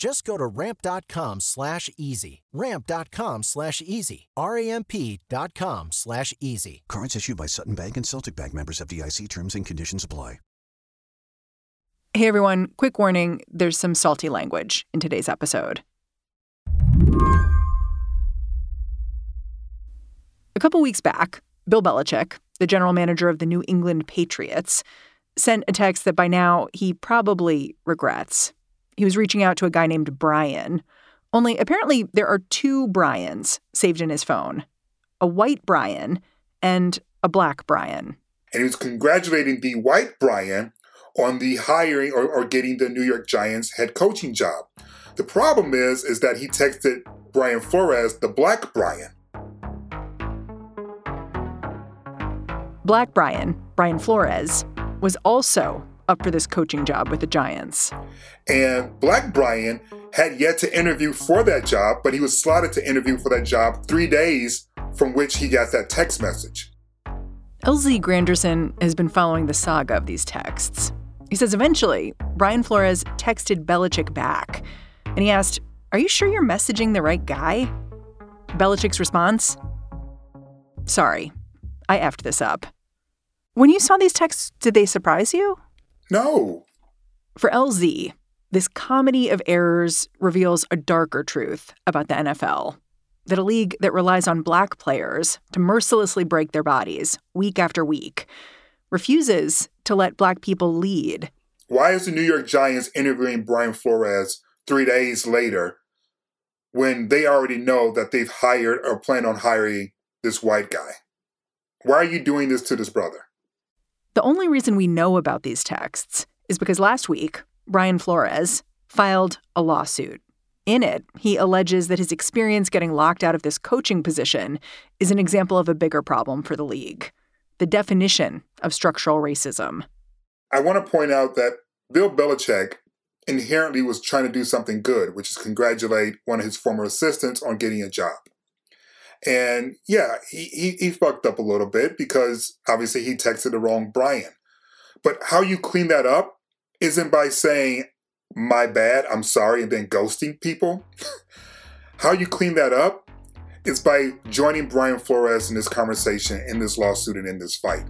Just go to ramp.com slash easy. Ramp.com slash easy. R-A-M-P.com slash easy. Cards issued by Sutton Bank and Celtic Bank members FDIC terms and conditions apply. Hey everyone, quick warning there's some salty language in today's episode. A couple weeks back, Bill Belichick, the general manager of the New England Patriots, sent a text that by now he probably regrets. He was reaching out to a guy named Brian. Only apparently there are two Brians saved in his phone a white Brian and a black Brian. And he was congratulating the white Brian on the hiring or, or getting the New York Giants head coaching job. The problem is, is that he texted Brian Flores, the black Brian. Black Brian, Brian Flores, was also up for this coaching job with the Giants. And Black Brian had yet to interview for that job, but he was slotted to interview for that job three days from which he got that text message. LZ Granderson has been following the saga of these texts. He says eventually, Brian Flores texted Belichick back and he asked, Are you sure you're messaging the right guy? Belichick's response Sorry, I effed this up. When you saw these texts, did they surprise you? No. For LZ, this comedy of errors reveals a darker truth about the NFL that a league that relies on black players to mercilessly break their bodies week after week refuses to let black people lead. Why is the New York Giants interviewing Brian Flores three days later when they already know that they've hired or plan on hiring this white guy? Why are you doing this to this brother? The only reason we know about these texts is because last week, Brian Flores filed a lawsuit. In it, he alleges that his experience getting locked out of this coaching position is an example of a bigger problem for the league the definition of structural racism. I want to point out that Bill Belichick inherently was trying to do something good, which is congratulate one of his former assistants on getting a job. And yeah, he, he, he fucked up a little bit because obviously he texted the wrong Brian. But how you clean that up isn't by saying, my bad, I'm sorry, and then ghosting people. how you clean that up is by joining Brian Flores in this conversation, in this lawsuit, and in this fight.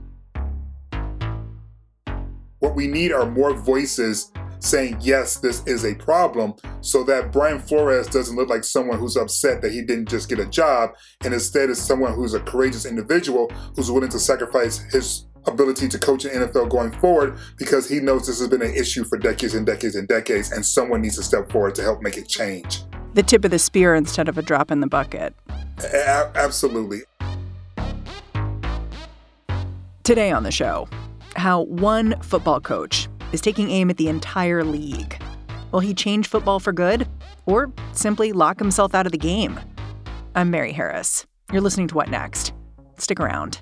What we need are more voices saying, yes, this is a problem, so that Brian Flores doesn't look like someone who's upset that he didn't just get a job, and instead is someone who's a courageous individual who's willing to sacrifice his ability to coach an NFL going forward because he knows this has been an issue for decades and decades and decades, and someone needs to step forward to help make it change. The tip of the spear instead of a drop in the bucket. A- absolutely. Today on the show, how one football coach is taking aim at the entire league. Will he change football for good or simply lock himself out of the game? I'm Mary Harris. You're listening to What Next? Stick around.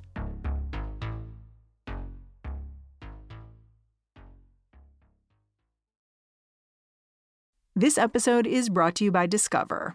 This episode is brought to you by Discover.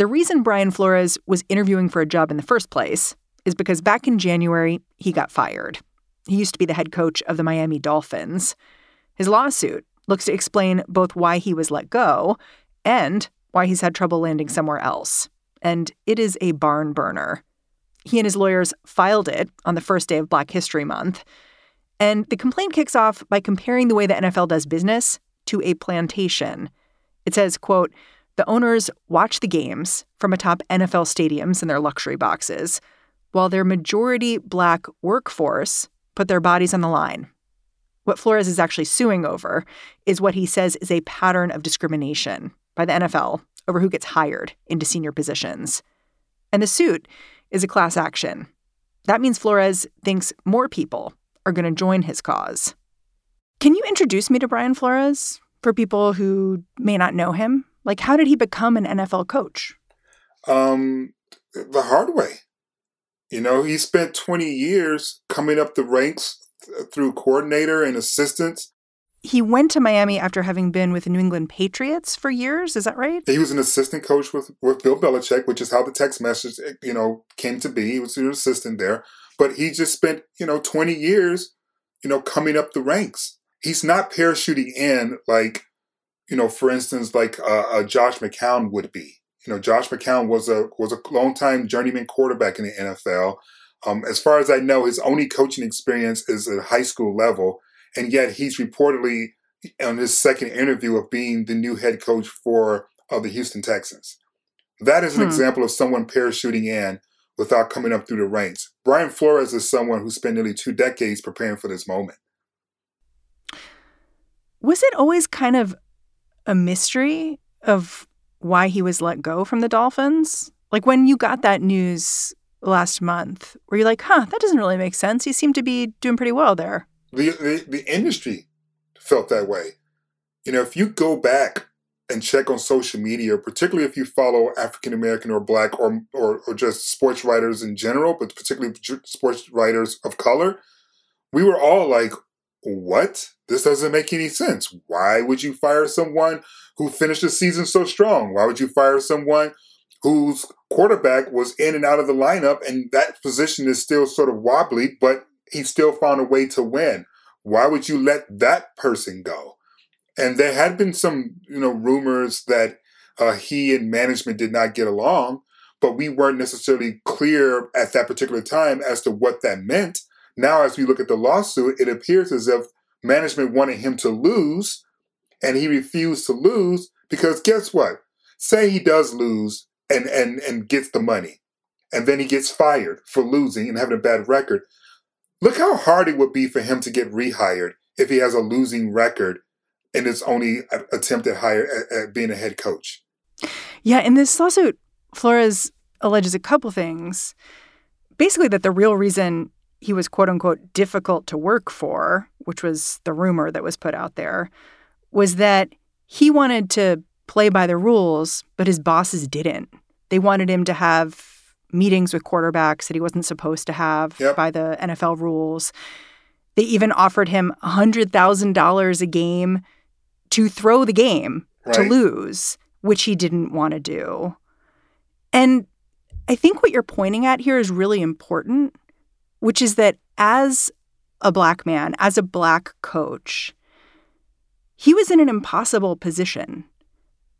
The reason Brian Flores was interviewing for a job in the first place is because back in January, he got fired. He used to be the head coach of the Miami Dolphins. His lawsuit looks to explain both why he was let go and why he's had trouble landing somewhere else. And it is a barn burner. He and his lawyers filed it on the first day of Black History Month. And the complaint kicks off by comparing the way the NFL does business to a plantation. It says, quote, the owners watch the games from atop NFL stadiums in their luxury boxes, while their majority black workforce put their bodies on the line. What Flores is actually suing over is what he says is a pattern of discrimination by the NFL over who gets hired into senior positions. And the suit is a class action. That means Flores thinks more people are going to join his cause. Can you introduce me to Brian Flores for people who may not know him? Like, how did he become an NFL coach? Um, the hard way. You know, he spent 20 years coming up the ranks through coordinator and assistants. He went to Miami after having been with the New England Patriots for years. Is that right? He was an assistant coach with, with Bill Belichick, which is how the text message, you know, came to be. He was an assistant there. But he just spent, you know, 20 years, you know, coming up the ranks. He's not parachuting in like you know, for instance, like uh, uh, Josh McCown would be. You know, Josh McCown was a was a longtime journeyman quarterback in the NFL. Um, as far as I know, his only coaching experience is at high school level, and yet he's reportedly on his second interview of being the new head coach for uh, the Houston Texans. That is an hmm. example of someone parachuting in without coming up through the ranks. Brian Flores is someone who spent nearly two decades preparing for this moment. Was it always kind of a mystery of why he was let go from the Dolphins? Like when you got that news last month, were you like, huh, that doesn't really make sense? He seemed to be doing pretty well there. The, the, the industry felt that way. You know, if you go back and check on social media, particularly if you follow African American or Black or, or, or just sports writers in general, but particularly sports writers of color, we were all like, what? This doesn't make any sense. Why would you fire someone who finished the season so strong? Why would you fire someone whose quarterback was in and out of the lineup and that position is still sort of wobbly, but he still found a way to win? Why would you let that person go? And there had been some, you know, rumors that uh, he and management did not get along, but we weren't necessarily clear at that particular time as to what that meant. Now, as we look at the lawsuit, it appears as if management wanted him to lose and he refused to lose because guess what? Say he does lose and, and, and gets the money and then he gets fired for losing and having a bad record. Look how hard it would be for him to get rehired if he has a losing record in his only attempt at hire at, at being a head coach. Yeah, in this lawsuit, Flores alleges a couple things. Basically, that the real reason he was quote unquote difficult to work for, which was the rumor that was put out there, was that he wanted to play by the rules, but his bosses didn't. They wanted him to have meetings with quarterbacks that he wasn't supposed to have yep. by the NFL rules. They even offered him $100,000 a game to throw the game right. to lose, which he didn't want to do. And I think what you're pointing at here is really important which is that as a black man, as a black coach, he was in an impossible position,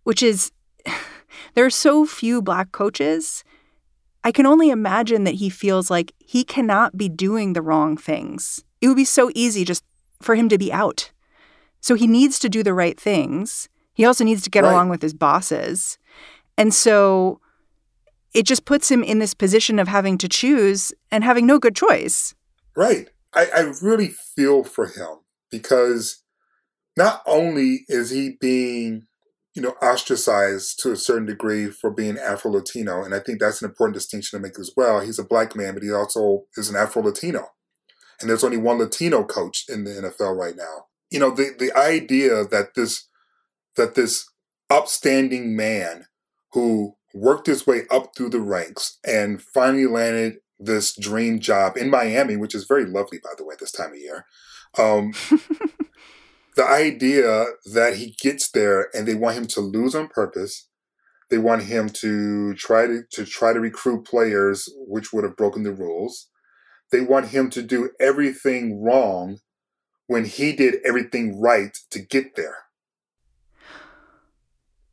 which is there are so few black coaches. I can only imagine that he feels like he cannot be doing the wrong things. It would be so easy just for him to be out. So he needs to do the right things. He also needs to get right. along with his bosses. And so it just puts him in this position of having to choose and having no good choice. Right. I, I really feel for him because not only is he being, you know, ostracized to a certain degree for being Afro Latino, and I think that's an important distinction to make as well. He's a black man, but he also is an Afro Latino. And there's only one Latino coach in the NFL right now. You know, the, the idea that this that this upstanding man who worked his way up through the ranks and finally landed this dream job in Miami, which is very lovely, by the way, this time of year. Um, the idea that he gets there and they want him to lose on purpose. They want him to try to, to try to recruit players which would have broken the rules. they want him to do everything wrong when he did everything right to get there.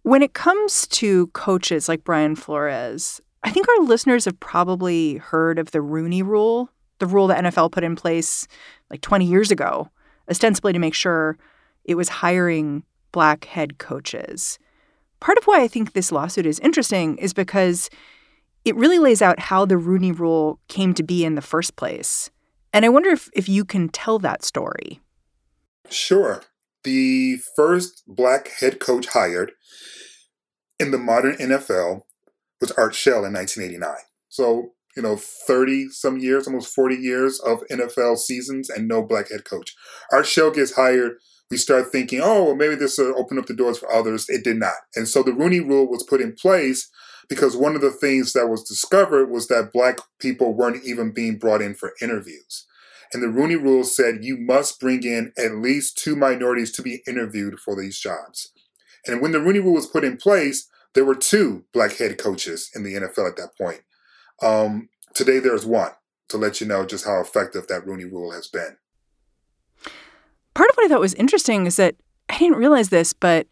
When it comes to coaches like Brian Flores, I think our listeners have probably heard of the Rooney Rule, the rule the NFL put in place like 20 years ago, ostensibly to make sure it was hiring black head coaches. Part of why I think this lawsuit is interesting is because it really lays out how the Rooney Rule came to be in the first place. And I wonder if, if you can tell that story. Sure. The first black head coach hired in the modern NFL was Art Shell in 1989. So, you know, 30 some years, almost 40 years of NFL seasons and no black head coach. Art Shell gets hired. We start thinking, oh, well, maybe this will open up the doors for others. It did not. And so the Rooney Rule was put in place because one of the things that was discovered was that black people weren't even being brought in for interviews. And the Rooney Rule said you must bring in at least two minorities to be interviewed for these jobs. And when the Rooney Rule was put in place, there were two black head coaches in the NFL at that point. Um, today, there's one to let you know just how effective that Rooney Rule has been. Part of what I thought was interesting is that I didn't realize this, but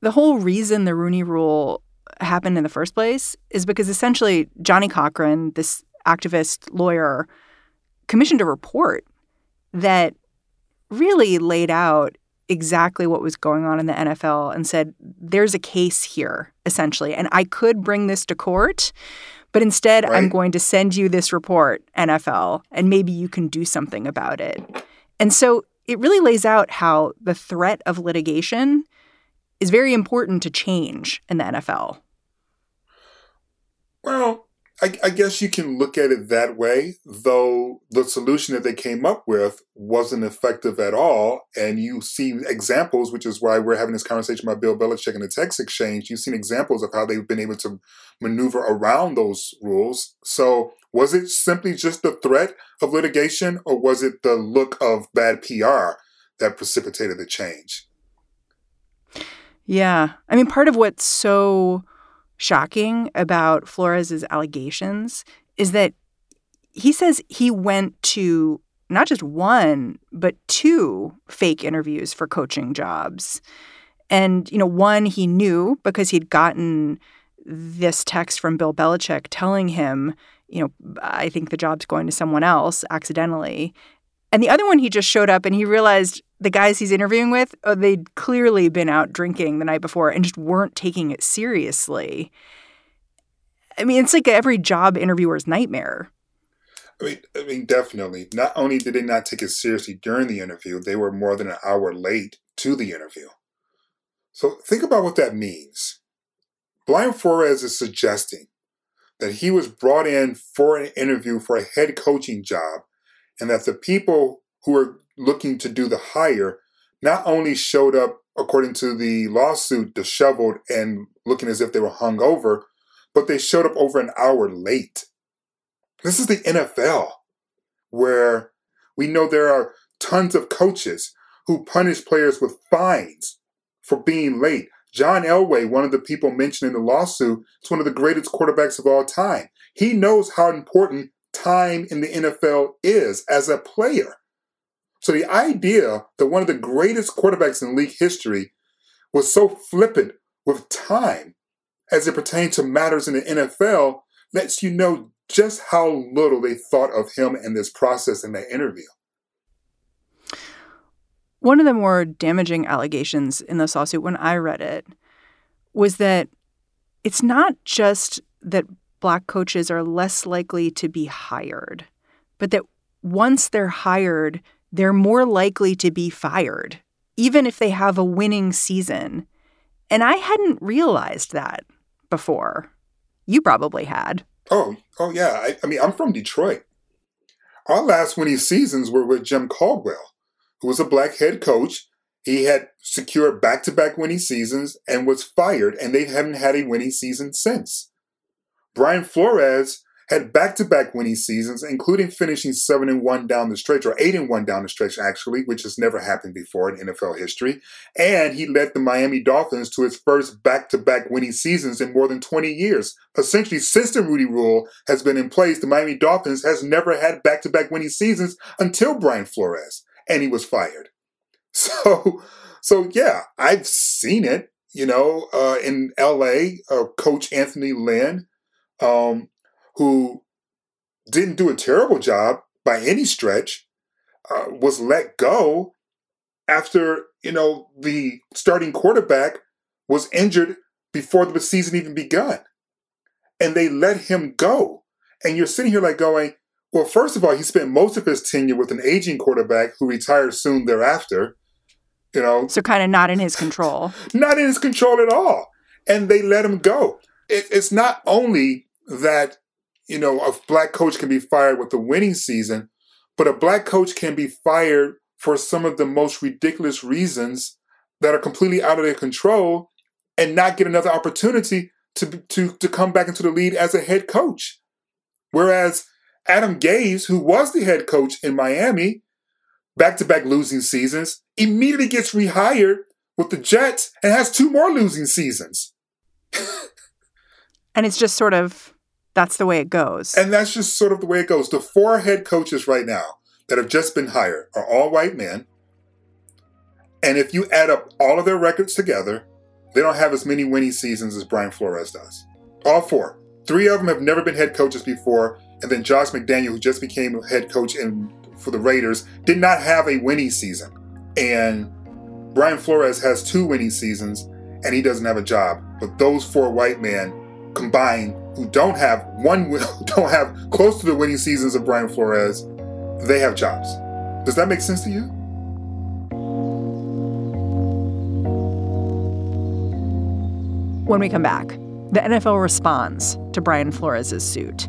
the whole reason the Rooney Rule happened in the first place is because essentially Johnnie Cochran, this activist lawyer, commissioned a report that really laid out exactly what was going on in the NFL and said, there's a case here, essentially. And I could bring this to court, but instead right. I'm going to send you this report, NFL, and maybe you can do something about it. And so it really lays out how the threat of litigation is very important to change in the NFL. Well, I, I, guess you can look at it that way, though the solution that they came up with wasn't effective at all. And you see examples, which is why we're having this conversation about Bill Belichick and the text exchange. You've seen examples of how they've been able to maneuver around those rules. So, was it simply just the threat of litigation, or was it the look of bad PR that precipitated the change? Yeah. I mean, part of what's so shocking about Flores's allegations is that he says he went to not just one, but two fake interviews for coaching jobs. And, you know, one he knew because he'd gotten this text from Bill Belichick telling him, you know, I think the job's going to someone else accidentally. And the other one, he just showed up and he realized the guys he's interviewing with, oh, they'd clearly been out drinking the night before and just weren't taking it seriously. I mean, it's like every job interviewer's nightmare. I mean, I mean, definitely. Not only did they not take it seriously during the interview, they were more than an hour late to the interview. So think about what that means. Brian Flores is suggesting that he was brought in for an interview for a head coaching job, and that the people who were looking to do the hire not only showed up, according to the lawsuit, disheveled and looking as if they were hungover, but they showed up over an hour late. This is the NFL, where we know there are tons of coaches who punish players with fines for being late. John Elway, one of the people mentioned in the lawsuit, is one of the greatest quarterbacks of all time. He knows how important time in the NFL is as a player. So the idea that one of the greatest quarterbacks in league history was so flippant with time as it pertains to matters in the NFL lets you know just how little they thought of him and this process in that interview. One of the more damaging allegations in this lawsuit when I read it was that it's not just that black coaches are less likely to be hired, but that once they're hired, they're more likely to be fired, even if they have a winning season. And I hadn't realized that before. You probably had. Oh, oh yeah. I, I mean, I'm from Detroit. Our last winning seasons were with Jim Caldwell, who was a black head coach. He had secured back to back winning seasons and was fired, and they haven't had a winning season since. Brian Flores had back-to-back winning seasons, including finishing seven and one down the stretch, or eight and one down the stretch, actually, which has never happened before in NFL history. And he led the Miami Dolphins to its first back-to-back winning seasons in more than 20 years. Essentially, since the Rooney Rule has been in place, the Miami Dolphins has never had back-to-back winning seasons until Brian Flores, and he was fired. So, so yeah, I've seen it. You know, uh, in L.A., uh, Coach Anthony Lynn. Um, who didn't do a terrible job by any stretch, uh, was let go after, you know, the starting quarterback was injured before the season even begun. And they let him go. And you're sitting here like going, well, first of all, he spent most of his tenure with an aging quarterback who retired soon thereafter. You know, so kind of not in his control. not in his control at all. And they let him go. It, it's not only that you know, a black coach can be fired with a winning season, but a black coach can be fired for some of the most ridiculous reasons that are completely out of their control and not get another opportunity to, to, to come back into the lead as a head coach. Whereas Adam Gase, who was the head coach in Miami, back to back losing seasons, immediately gets rehired with the Jets and has two more losing seasons. and it's just sort of that's the way it goes. And that's just sort of the way it goes. The four head coaches right now that have just been hired are all white men. And if you add up all of their records together, they don't have as many winning seasons as Brian Flores does. All four. Three of them have never been head coaches before. And then Josh McDaniel, who just became head coach in, for the Raiders, did not have a winning season. And Brian Flores has two winning seasons and he doesn't have a job. But those four white men combined who don't have one don't have close to the winning seasons of Brian Flores, they have jobs. Does that make sense to you? When we come back, the NFL responds to Brian Flores' suit.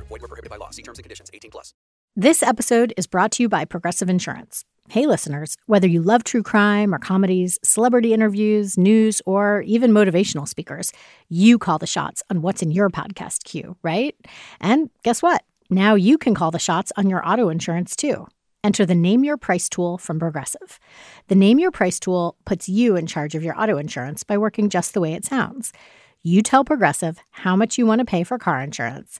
Void prohibited by law. See terms and conditions. 18 plus. This episode is brought to you by Progressive Insurance. Hey, listeners, whether you love true crime or comedies, celebrity interviews, news, or even motivational speakers, you call the shots on what's in your podcast queue, right? And guess what? Now you can call the shots on your auto insurance too. Enter the Name Your Price tool from Progressive. The Name Your Price tool puts you in charge of your auto insurance by working just the way it sounds. You tell Progressive how much you want to pay for car insurance.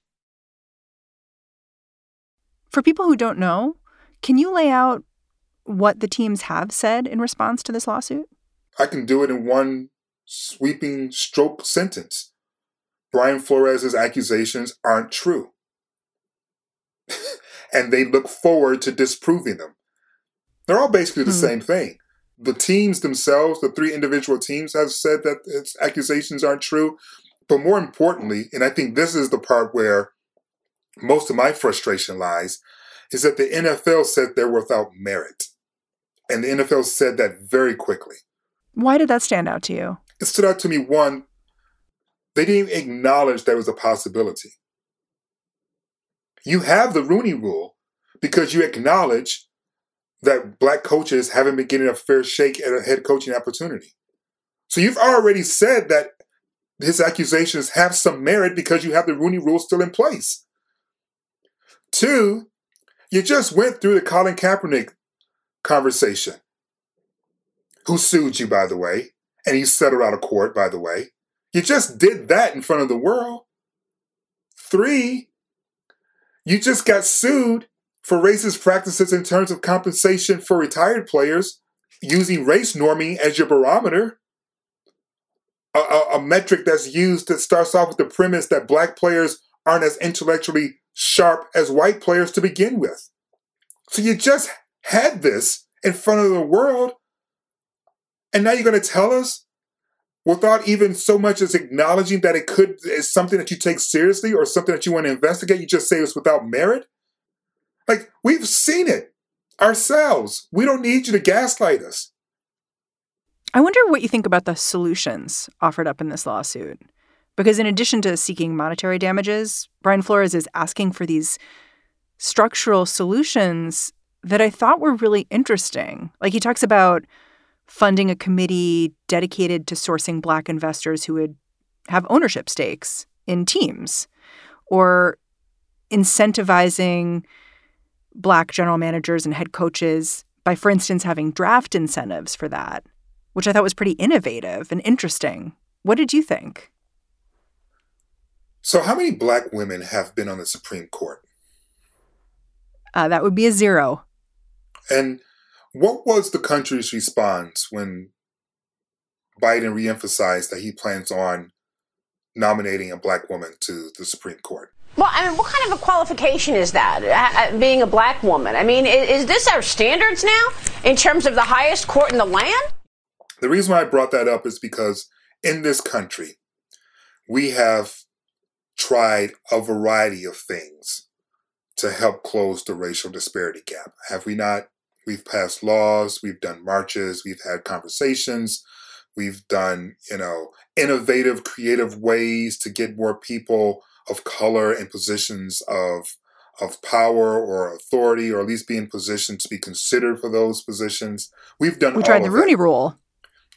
For people who don't know, can you lay out what the teams have said in response to this lawsuit? I can do it in one sweeping stroke sentence. Brian Flores's accusations aren't true. and they look forward to disproving them. They're all basically the hmm. same thing. The teams themselves, the three individual teams, have said that its accusations aren't true. But more importantly, and I think this is the part where most of my frustration lies, is that the NFL said they're without merit. And the NFL said that very quickly. Why did that stand out to you? It stood out to me one, they didn't acknowledge there was a possibility. You have the Rooney rule because you acknowledge that black coaches haven't been getting a fair shake at a head coaching opportunity. So you've already said that his accusations have some merit because you have the Rooney rule still in place. Two, you just went through the Colin Kaepernick conversation, who sued you, by the way, and he settled out of court, by the way. You just did that in front of the world. Three, you just got sued for racist practices in terms of compensation for retired players using race norming as your barometer. A, a, a, metric that's used that starts off with the premise that black players aren't as intellectually sharp as white players to begin with. So you just had this in front of the world, and now you're going to tell us without even so much as acknowledging that it could is something that you take seriously or something that you want to investigate. You just say it's without merit. Like we've seen it ourselves. We don't need you to gaslight us. I wonder what you think about the solutions offered up in this lawsuit. Because in addition to seeking monetary damages, Brian Flores is asking for these structural solutions that I thought were really interesting. Like he talks about funding a committee dedicated to sourcing black investors who would have ownership stakes in teams or incentivizing black general managers and head coaches by, for instance, having draft incentives for that, which I thought was pretty innovative and interesting. What did you think? So, how many black women have been on the Supreme Court? Uh, that would be a zero. And what was the country's response when Biden reemphasized that he plans on nominating a black woman to the Supreme Court? Well, I mean, what kind of a qualification is that, uh, uh, being a black woman? I mean, is, is this our standards now in terms of the highest court in the land? The reason why I brought that up is because in this country, we have tried a variety of things to help close the racial disparity gap. Have we not? We've passed laws, we've done marches, we've had conversations, we've done, you know, innovative, creative ways to get more people of color in positions of of power or authority, or at least be in position to be considered for those positions. We've done. We tried the Rooney that. Rule.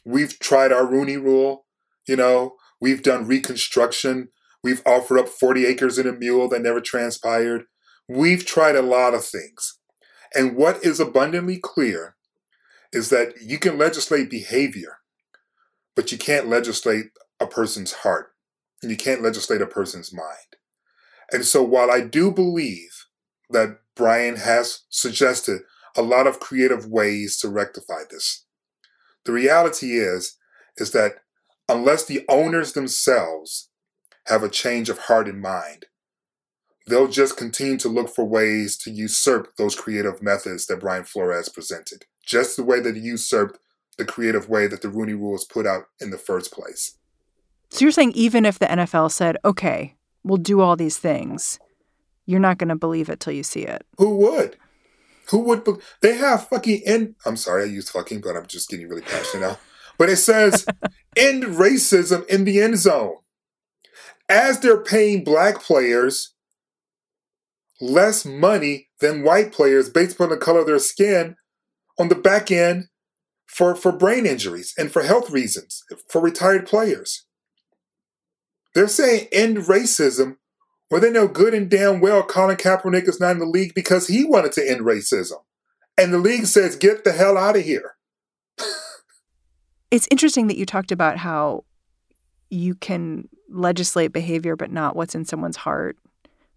We've tried our Rooney Rule. You know, we've done Reconstruction. We've offered up forty acres and a mule that never transpired. We've tried a lot of things. And what is abundantly clear is that you can legislate behavior, but you can't legislate a person's heart and you can't legislate a person's mind. And so while I do believe that Brian has suggested a lot of creative ways to rectify this, the reality is is that unless the owners themselves have a change of heart and mind, they'll just continue to look for ways to usurp those creative methods that Brian Flores presented, just the way that he usurped the creative way that the Rooney Rule was put out in the first place. So you're saying even if the NFL said, okay, we'll do all these things, you're not going to believe it till you see it? Who would? Who would? Be- they have fucking end. I'm sorry, I used fucking, but I'm just getting really passionate now. But it says end racism in the end zone. As they're paying black players less money than white players based upon the color of their skin on the back end for, for brain injuries and for health reasons for retired players. They're saying end racism where they know good and damn well Colin Kaepernick is not in the league because he wanted to end racism. And the league says, get the hell out of here. it's interesting that you talked about how you can legislate behavior but not what's in someone's heart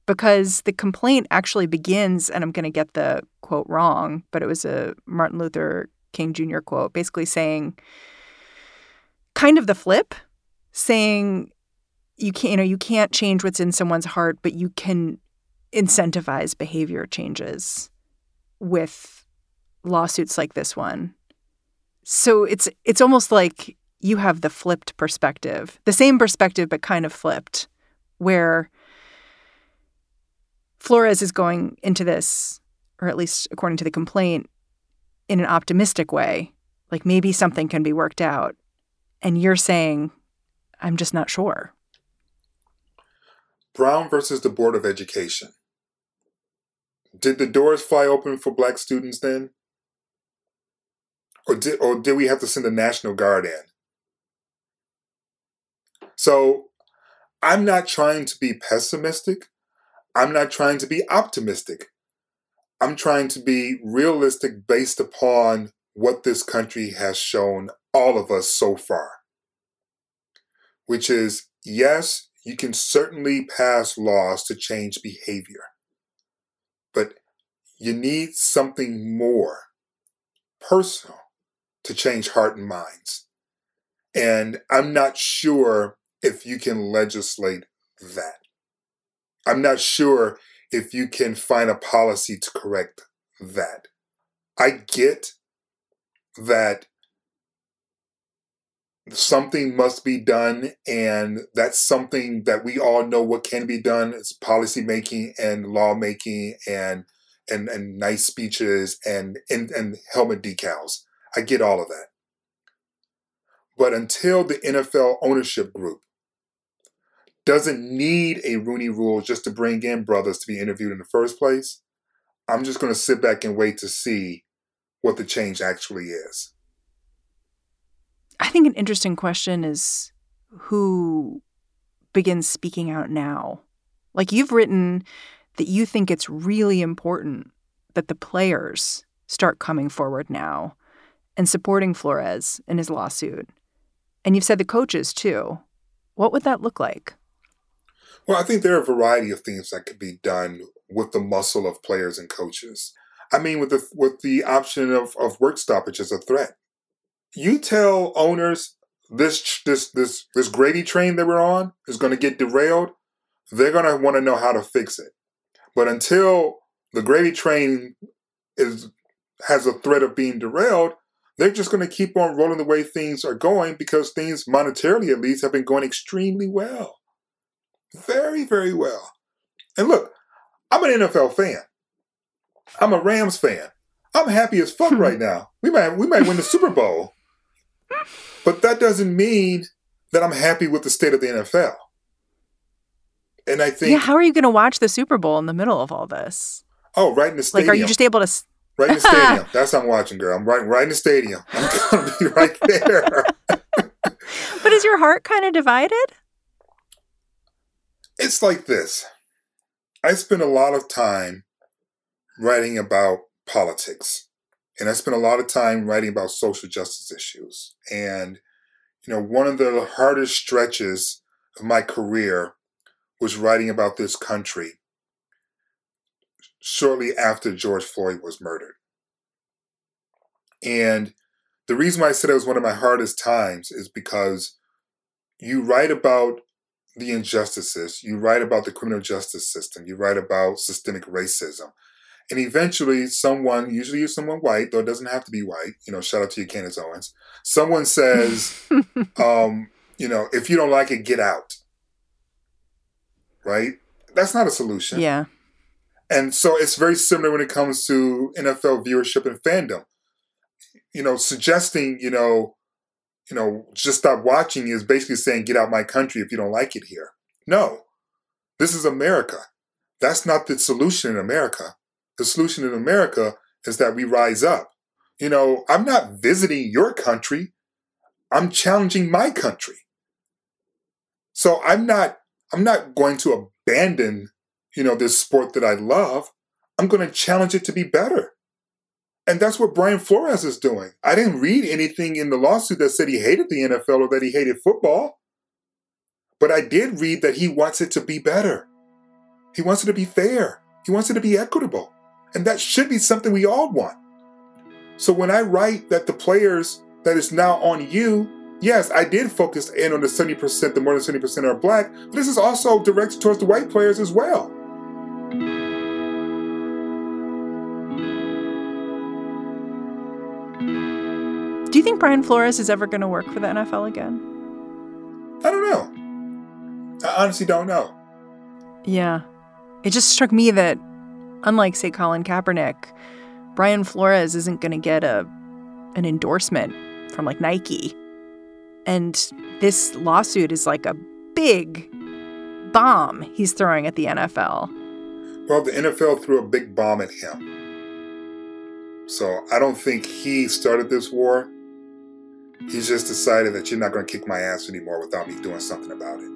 because the complaint actually begins, and I'm going to get the quote wrong, but it was a Martin Luther King Jr. quote, basically saying kind of the flip, saying you can't, you know, you can't change what's in someone's heart, but you can incentivize behavior changes with lawsuits like this one. So it's it's almost like you have the flipped perspective, the same perspective but kind of flipped, where Flores is going into this, or at least according to the complaint, in an optimistic way. Like maybe something can be worked out. And you're saying, I'm just not sure. Brown versus the Board of Education. Did the doors fly open for black students then? Or did, or did we have to send the National Guard in? So I'm not trying to be pessimistic. I'm not trying to be optimistic. I'm trying to be realistic based upon what this country has shown all of us so far. which is yes, you can certainly pass laws to change behavior, but you need something more personal to change heart and minds. And I'm not sure if you can legislate that. I'm not sure if you can find a policy to correct that. I get that something must be done and that's something that we all know what can be done is policy making and lawmaking and and and nice speeches and, and and helmet decals i get all of that but until the nfl ownership group doesn't need a rooney rule just to bring in brothers to be interviewed in the first place i'm just going to sit back and wait to see what the change actually is I think an interesting question is who begins speaking out now? Like you've written that you think it's really important that the players start coming forward now and supporting Flores in his lawsuit. And you've said the coaches too. What would that look like? Well, I think there are a variety of things that could be done with the muscle of players and coaches. I mean, with the with the option of, of work stoppage as a threat you tell owners this this this this gravy train that we're on is going to get derailed, they're going to want to know how to fix it. But until the gravy train is has a threat of being derailed, they're just going to keep on rolling the way things are going because things monetarily at least have been going extremely well. Very, very well. And look, I'm an NFL fan. I'm a Rams fan. I'm happy as fuck hmm. right now. We might we might win the Super Bowl. But that doesn't mean that I'm happy with the state of the NFL. And I think Yeah, how are you going to watch the Super Bowl in the middle of all this? Oh, right in the stadium. Like are you just able to Right in the stadium. That's what I'm watching, girl. I'm right right in the stadium. I'm going to be right there. but is your heart kind of divided? It's like this. I spend a lot of time writing about politics. And I spent a lot of time writing about social justice issues. And, you know, one of the hardest stretches of my career was writing about this country shortly after George Floyd was murdered. And the reason why I said it was one of my hardest times is because you write about the injustices, you write about the criminal justice system, you write about systemic racism, and eventually, someone, usually someone white, though it doesn't have to be white, you know, shout out to you, Candace Owens, someone says, um, you know, if you don't like it, get out. Right? That's not a solution. Yeah. And so it's very similar when it comes to NFL viewership and fandom. You know, suggesting, you know, you know, just stop watching is basically saying get out my country if you don't like it here. No. This is America. That's not the solution in America the solution in America is that we rise up. You know, I'm not visiting your country. I'm challenging my country. So I'm not I'm not going to abandon, you know, this sport that I love. I'm going to challenge it to be better. And that's what Brian Flores is doing. I didn't read anything in the lawsuit that said he hated the NFL or that he hated football. But I did read that he wants it to be better. He wants it to be fair. He wants it to be equitable. And that should be something we all want. So when I write that the players that is now on you, yes, I did focus in on the 70%, the more than 70% are black, but this is also directed towards the white players as well. Think Brian Flores is ever going to work for the NFL again? I don't know. I honestly don't know. Yeah. It just struck me that Unlike, say, Colin Kaepernick, Brian Flores isn't going to get a an endorsement from like Nike. And this lawsuit is like a big bomb he's throwing at the NFL. Well, the NFL threw a big bomb at him. So I don't think he started this war. He's just decided that you're not going to kick my ass anymore without me doing something about it.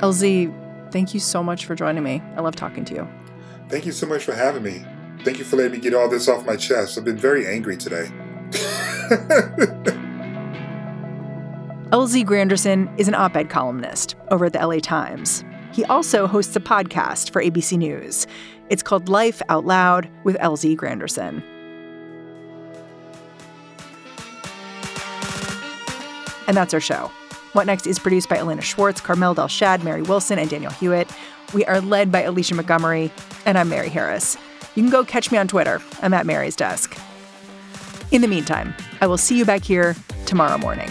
LZ, thank you so much for joining me. I love talking to you. Thank you so much for having me. Thank you for letting me get all this off my chest. I've been very angry today. LZ Granderson is an op ed columnist over at the LA Times. He also hosts a podcast for ABC News. It's called Life Out Loud with LZ Granderson. And that's our show. What Next is produced by Elena Schwartz, Carmel Delshad, Mary Wilson, and Daniel Hewitt. We are led by Alicia Montgomery, and I'm Mary Harris. You can go catch me on Twitter. I'm at Mary's Desk. In the meantime, I will see you back here tomorrow morning.